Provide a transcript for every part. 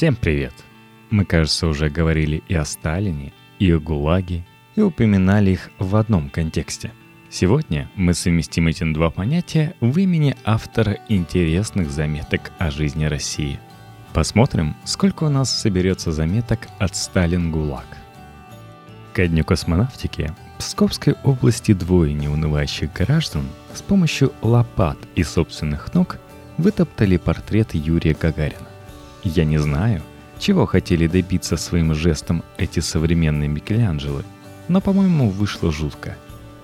Всем привет! Мы, кажется, уже говорили и о Сталине, и о ГУЛАГе, и упоминали их в одном контексте. Сегодня мы совместим эти два понятия в имени автора интересных заметок о жизни России. Посмотрим, сколько у нас соберется заметок от Сталин-ГУЛАГ. Ко дню космонавтики Псковской области двое неунывающих граждан с помощью лопат и собственных ног вытоптали портрет Юрия Гагарина. Я не знаю, чего хотели добиться своим жестом эти современные Микеланджело, но, по-моему, вышло жутко.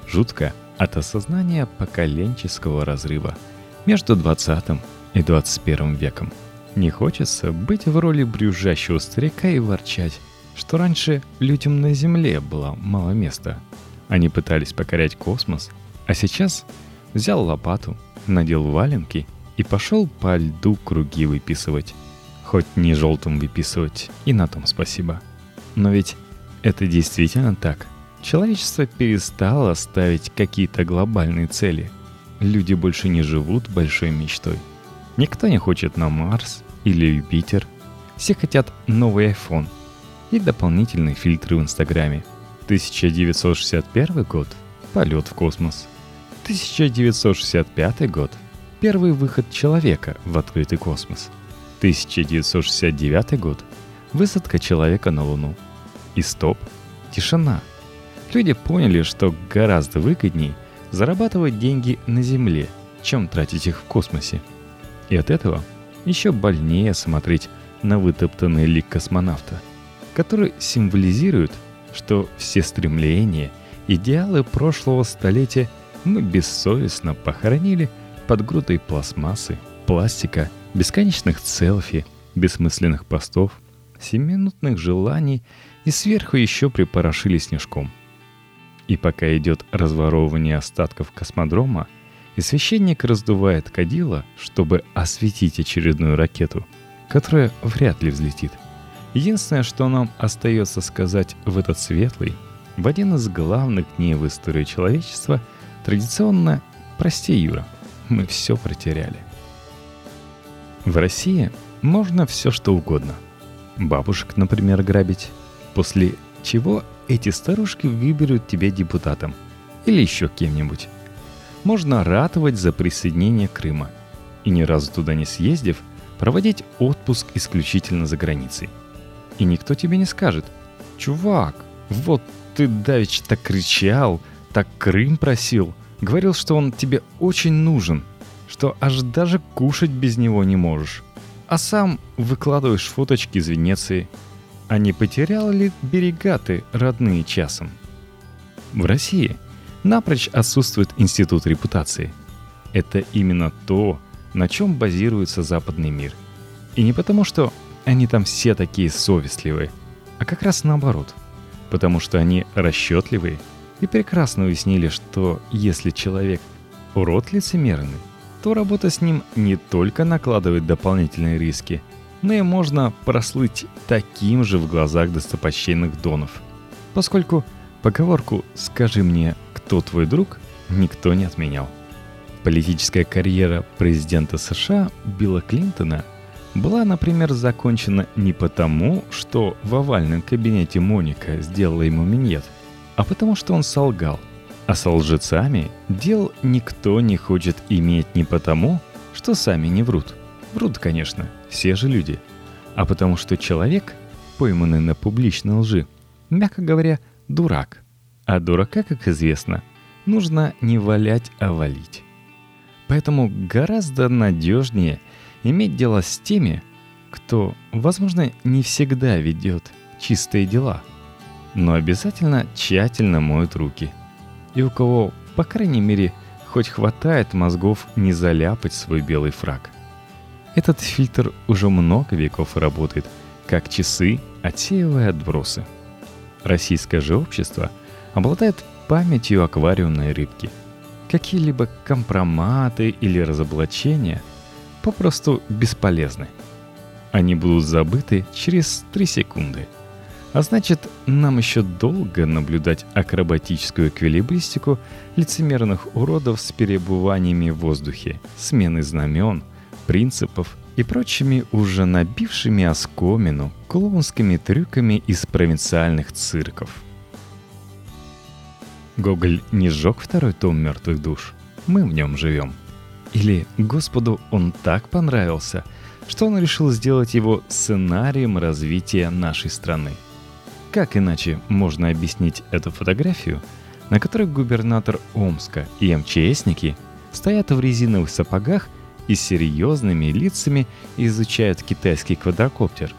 Жутко от осознания поколенческого разрыва между 20 и 21 веком. Не хочется быть в роли брюжащего старика и ворчать, что раньше людям на Земле было мало места. Они пытались покорять космос, а сейчас взял лопату, надел валенки и пошел по льду круги выписывать. Хоть не желтым выписывать, и на том спасибо. Но ведь это действительно так. Человечество перестало ставить какие-то глобальные цели. Люди больше не живут большой мечтой. Никто не хочет на Марс или Юпитер. Все хотят новый iPhone и дополнительные фильтры в Инстаграме. 1961 год – полет в космос. 1965 год – первый выход человека в открытый космос – 1969 год. Высадка человека на Луну. И стоп. Тишина. Люди поняли, что гораздо выгодней зарабатывать деньги на Земле, чем тратить их в космосе. И от этого еще больнее смотреть на вытоптанный лик космонавта, который символизирует, что все стремления, идеалы прошлого столетия мы бессовестно похоронили под грудой пластмассы, пластика бесконечных селфи, бессмысленных постов, семиминутных желаний и сверху еще припорошили снежком. И пока идет разворовывание остатков космодрома, и священник раздувает кадила, чтобы осветить очередную ракету, которая вряд ли взлетит. Единственное, что нам остается сказать в этот светлый, в один из главных дней в истории человечества, традиционно «Прости, Юра, мы все потеряли». В России можно все что угодно. Бабушек, например, грабить. После чего эти старушки выберут тебя депутатом. Или еще кем-нибудь. Можно ратовать за присоединение Крыма. И ни разу туда не съездив, проводить отпуск исключительно за границей. И никто тебе не скажет, «Чувак, вот ты давеча так кричал, так Крым просил, говорил, что он тебе очень нужен – что аж даже кушать без него не можешь. А сам выкладываешь фоточки из Венеции. А не потерял ли берега ты родные часом? В России напрочь отсутствует институт репутации. Это именно то, на чем базируется западный мир. И не потому, что они там все такие совестливые, а как раз наоборот. Потому что они расчетливые и прекрасно уяснили, что если человек урод лицемерный, то работа с ним не только накладывает дополнительные риски, но и можно прослыть таким же в глазах достопочтенных донов. Поскольку поговорку «скажи мне, кто твой друг» никто не отменял. Политическая карьера президента США Билла Клинтона была, например, закончена не потому, что в овальном кабинете Моника сделала ему миньет, а потому что он солгал – а с лжецами дел никто не хочет иметь не потому, что сами не врут. Врут, конечно, все же люди. А потому что человек, пойманный на публичной лжи, мягко говоря, дурак. А дурака, как известно, нужно не валять, а валить. Поэтому гораздо надежнее иметь дело с теми, кто, возможно, не всегда ведет чистые дела, но обязательно тщательно моет руки – и у кого, по крайней мере, хоть хватает мозгов не заляпать свой белый фраг. Этот фильтр уже много веков работает, как часы, отсеивая отбросы. Российское же общество обладает памятью аквариумной рыбки. Какие-либо компроматы или разоблачения попросту бесполезны. Они будут забыты через 3 секунды – а значит, нам еще долго наблюдать акробатическую эквилибристику лицемерных уродов с перебываниями в воздухе, смены знамен, принципов и прочими уже набившими оскомину клоунскими трюками из провинциальных цирков. Гоголь не сжег второй том «Мертвых душ». Мы в нем живем. Или Господу он так понравился, что он решил сделать его сценарием развития нашей страны. Как иначе можно объяснить эту фотографию, на которой губернатор Омска и МЧСники стоят в резиновых сапогах и серьезными лицами изучают китайский квадрокоптер.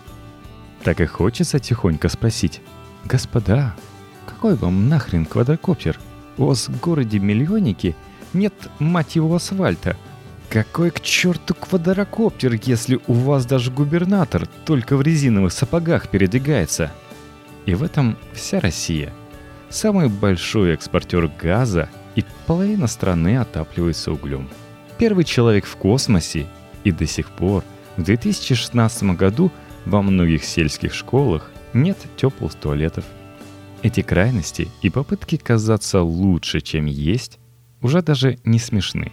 Так и хочется тихонько спросить, «Господа, какой вам нахрен квадрокоптер? У вас в городе-миллионнике нет, мать его, асфальта. Какой к черту квадрокоптер, если у вас даже губернатор только в резиновых сапогах передвигается?» И в этом вся Россия. Самый большой экспортер газа и половина страны отапливается углем первый человек в космосе, и до сих пор, в 2016 году, во многих сельских школах нет теплых туалетов. Эти крайности и попытки казаться лучше, чем есть, уже даже не смешны.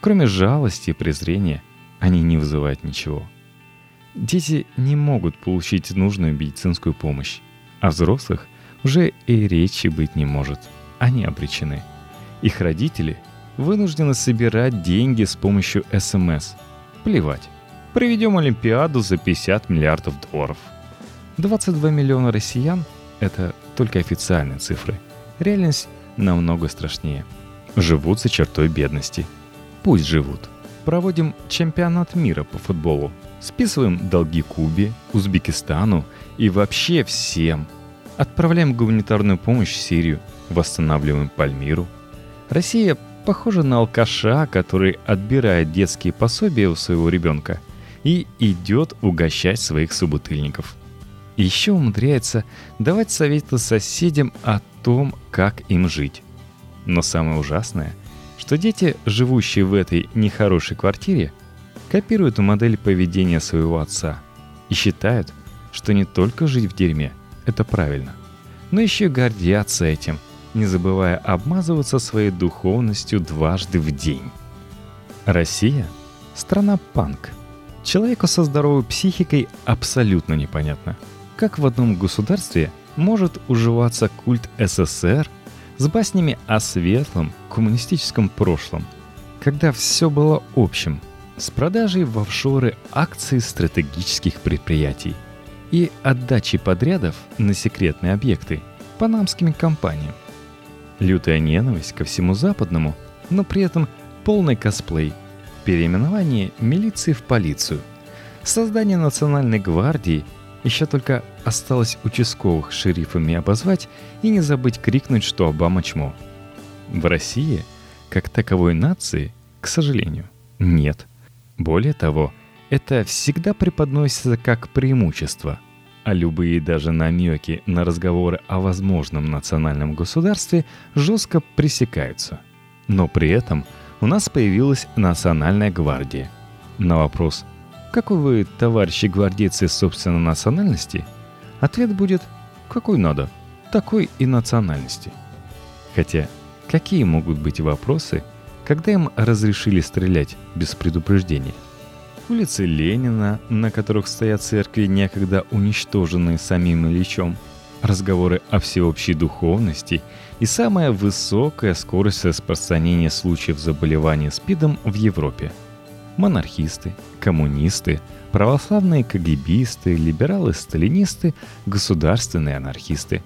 Кроме жалости и презрения, они не вызывают ничего. Дети не могут получить нужную медицинскую помощь, а взрослых уже и речи быть не может. Они обречены. Их родители – вынуждены собирать деньги с помощью СМС. Плевать. Проведем Олимпиаду за 50 миллиардов долларов. 22 миллиона россиян – это только официальные цифры. Реальность намного страшнее. Живут за чертой бедности. Пусть живут. Проводим чемпионат мира по футболу. Списываем долги Кубе, Узбекистану и вообще всем. Отправляем гуманитарную помощь в Сирию, восстанавливаем Пальмиру. Россия похожа на алкаша, который отбирает детские пособия у своего ребенка и идет угощать своих собутыльников. Еще умудряется давать советы соседям о том, как им жить. Но самое ужасное, что дети, живущие в этой нехорошей квартире, копируют модель поведения своего отца и считают, что не только жить в дерьме – это правильно, но еще гордятся этим – не забывая обмазываться своей духовностью дважды в день. Россия — страна панк. Человеку со здоровой психикой абсолютно непонятно, как в одном государстве может уживаться культ СССР с баснями о светлом коммунистическом прошлом, когда все было общим, с продажей в офшоры акций стратегических предприятий и отдачей подрядов на секретные объекты панамским компаниям. Лютая ненависть ко всему западному, но при этом полный косплей. Переименование милиции в полицию. Создание национальной гвардии еще только осталось участковых шерифами обозвать и не забыть крикнуть, что Обама чмо. В России, как таковой нации, к сожалению, нет. Более того, это всегда преподносится как преимущество – а любые даже намеки на разговоры о возможном национальном государстве жестко пресекаются. Но при этом у нас появилась Национальная гвардия. На вопрос «Какой вы, товарищи гвардейцы, собственно, национальности?» Ответ будет «Какой надо, такой и национальности». Хотя какие могут быть вопросы, когда им разрешили стрелять без предупреждения? улицы Ленина, на которых стоят церкви, некогда уничтоженные самим Ильичом, разговоры о всеобщей духовности и самая высокая скорость распространения случаев заболевания СПИДом в Европе. Монархисты, коммунисты, православные кагибисты, либералы-сталинисты, государственные анархисты.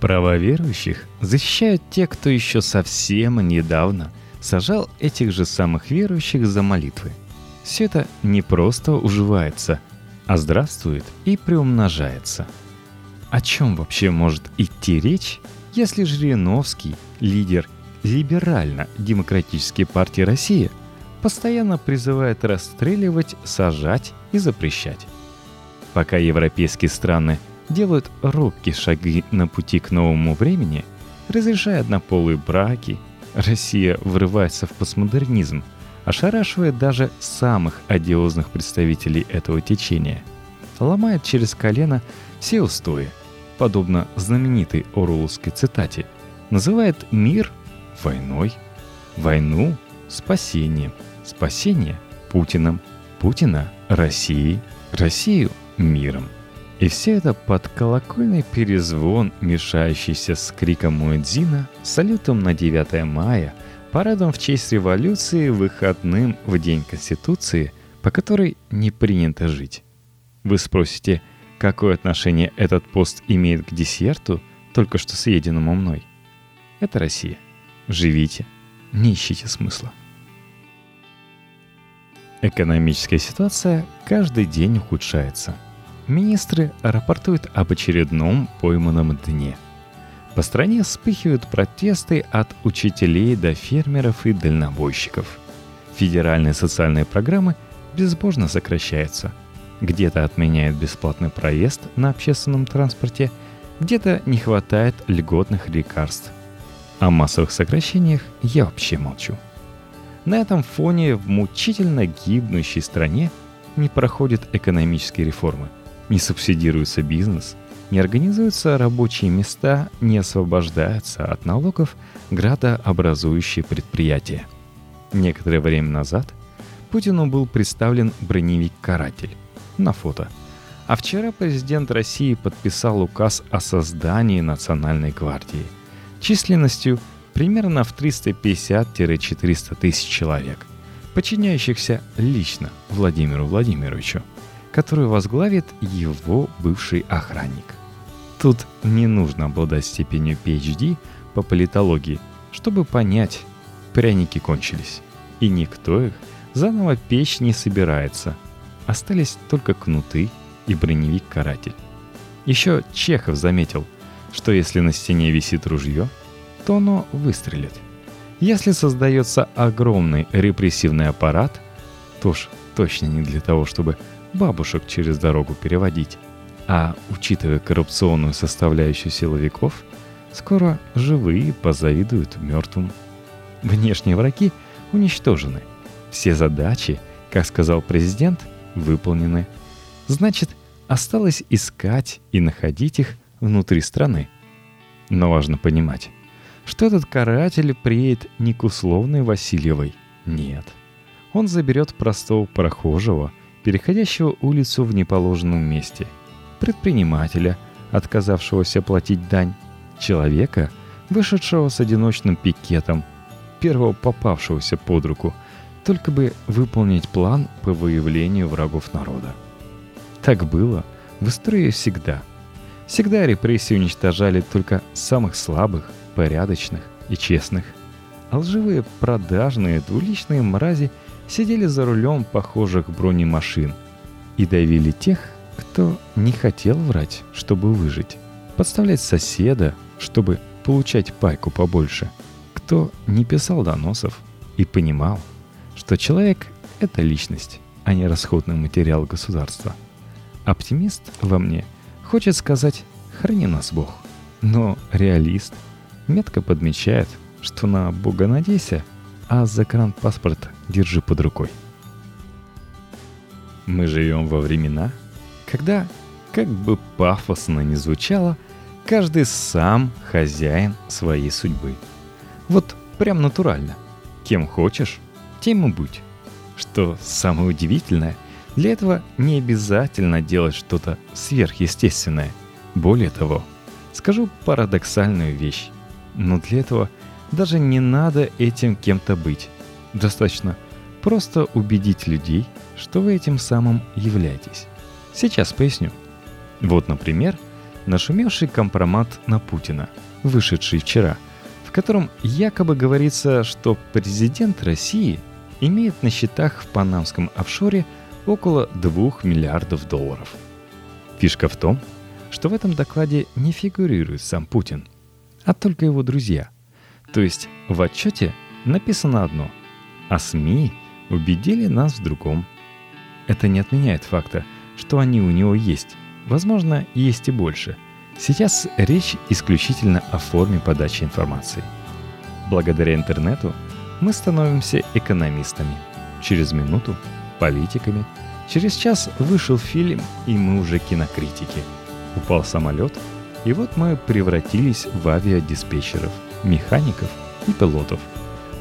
Правоверующих защищают те, кто еще совсем недавно сажал этих же самых верующих за молитвы – все это не просто уживается, а здравствует и приумножается. О чем вообще может идти речь, если Жириновский, лидер либерально-демократической партии России, постоянно призывает расстреливать, сажать и запрещать? Пока европейские страны делают робкие шаги на пути к новому времени, разрешая однополые браки, Россия врывается в постмодернизм – ошарашивает даже самых одиозных представителей этого течения. Ломает через колено все устои, подобно знаменитой Оруэллской цитате, называет мир войной, войну спасением, спасение Путиным, Путина России, Россию миром. И все это под колокольный перезвон, мешающийся с криком Муэдзина, салютом на 9 мая, парадом в честь революции, выходным в День Конституции, по которой не принято жить. Вы спросите, какое отношение этот пост имеет к десерту, только что съеденному мной? Это Россия. Живите, не ищите смысла. Экономическая ситуация каждый день ухудшается. Министры рапортуют об очередном пойманном дне. По стране вспыхивают протесты от учителей до фермеров и дальнобойщиков. Федеральные социальные программы безбожно сокращаются. Где-то отменяют бесплатный проезд на общественном транспорте, где-то не хватает льготных лекарств. О массовых сокращениях я вообще молчу – на этом фоне в мучительно гибнущей стране не проходят экономические реформы, не субсидируется бизнес, не организуются рабочие места, не освобождаются от налогов градообразующие предприятия. Некоторое время назад Путину был представлен броневик «Каратель» на фото. А вчера президент России подписал указ о создании Национальной гвардии численностью примерно в 350-400 тысяч человек, подчиняющихся лично Владимиру Владимировичу, который возглавит его бывший охранник. Тут не нужно обладать степенью PhD по политологии, чтобы понять, пряники кончились, и никто их заново печь не собирается. Остались только кнуты и броневик-каратель. Еще Чехов заметил, что если на стене висит ружье – то оно выстрелит. Если создается огромный репрессивный аппарат, то ж точно не для того, чтобы бабушек через дорогу переводить. А учитывая коррупционную составляющую силовиков, скоро живые позавидуют мертвым. Внешние враги уничтожены. Все задачи, как сказал президент, выполнены. Значит, осталось искать и находить их внутри страны. Но важно понимать, что этот каратель приедет не к условной Васильевой. Нет. Он заберет простого прохожего, переходящего улицу в неположенном месте, предпринимателя, отказавшегося платить дань, человека, вышедшего с одиночным пикетом, первого попавшегося под руку, только бы выполнить план по выявлению врагов народа. Так было в истории всегда. Всегда репрессии уничтожали только самых слабых, порядочных и честных. А лживые продажные двуличные мрази сидели за рулем похожих бронемашин и давили тех, кто не хотел врать, чтобы выжить, подставлять соседа, чтобы получать пайку побольше, кто не писал доносов и понимал, что человек — это личность, а не расходный материал государства. Оптимист во мне хочет сказать «храни нас Бог», но реалист — метко подмечает, что на Бога надейся, а загранпаспорт держи под рукой. Мы живем во времена, когда, как бы пафосно ни звучало, каждый сам хозяин своей судьбы. Вот прям натурально. Кем хочешь, тем и будь. Что самое удивительное, для этого не обязательно делать что-то сверхъестественное. Более того, скажу парадоксальную вещь. Но для этого даже не надо этим кем-то быть. Достаточно просто убедить людей, что вы этим самым являетесь. Сейчас поясню. Вот, например, нашумевший компромат на Путина, вышедший вчера, в котором якобы говорится, что президент России имеет на счетах в панамском офшоре около 2 миллиардов долларов. Фишка в том, что в этом докладе не фигурирует сам Путин – а только его друзья. То есть в отчете написано одно, а СМИ убедили нас в другом. Это не отменяет факта, что они у него есть. Возможно, есть и больше. Сейчас речь исключительно о форме подачи информации. Благодаря интернету мы становимся экономистами. Через минуту – политиками. Через час вышел фильм, и мы уже кинокритики. Упал самолет – и вот мы превратились в авиадиспетчеров, механиков и пилотов,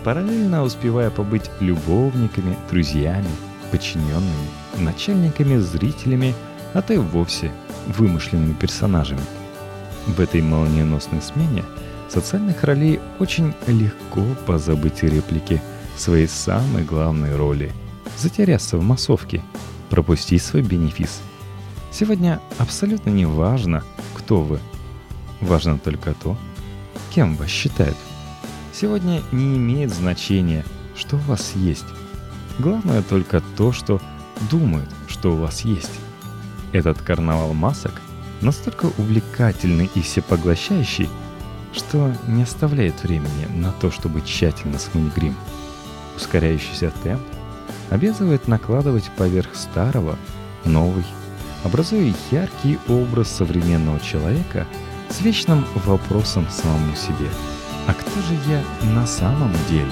параллельно успевая побыть любовниками, друзьями, подчиненными, начальниками, зрителями, а то и вовсе вымышленными персонажами. В этой молниеносной смене социальных ролей очень легко позабыть реплики своей самой главной роли, затеряться в массовке, пропустить свой бенефис. Сегодня абсолютно не важно, кто вы. Важно только то, кем вас считают. Сегодня не имеет значения, что у вас есть. Главное только то, что думают, что у вас есть. Этот карнавал масок настолько увлекательный и всепоглощающий, что не оставляет времени на то, чтобы тщательно смыть грим. Ускоряющийся темп обязывает накладывать поверх старого новый, образуя яркий образ современного человека с вечным вопросом самому себе. А кто же я на самом деле?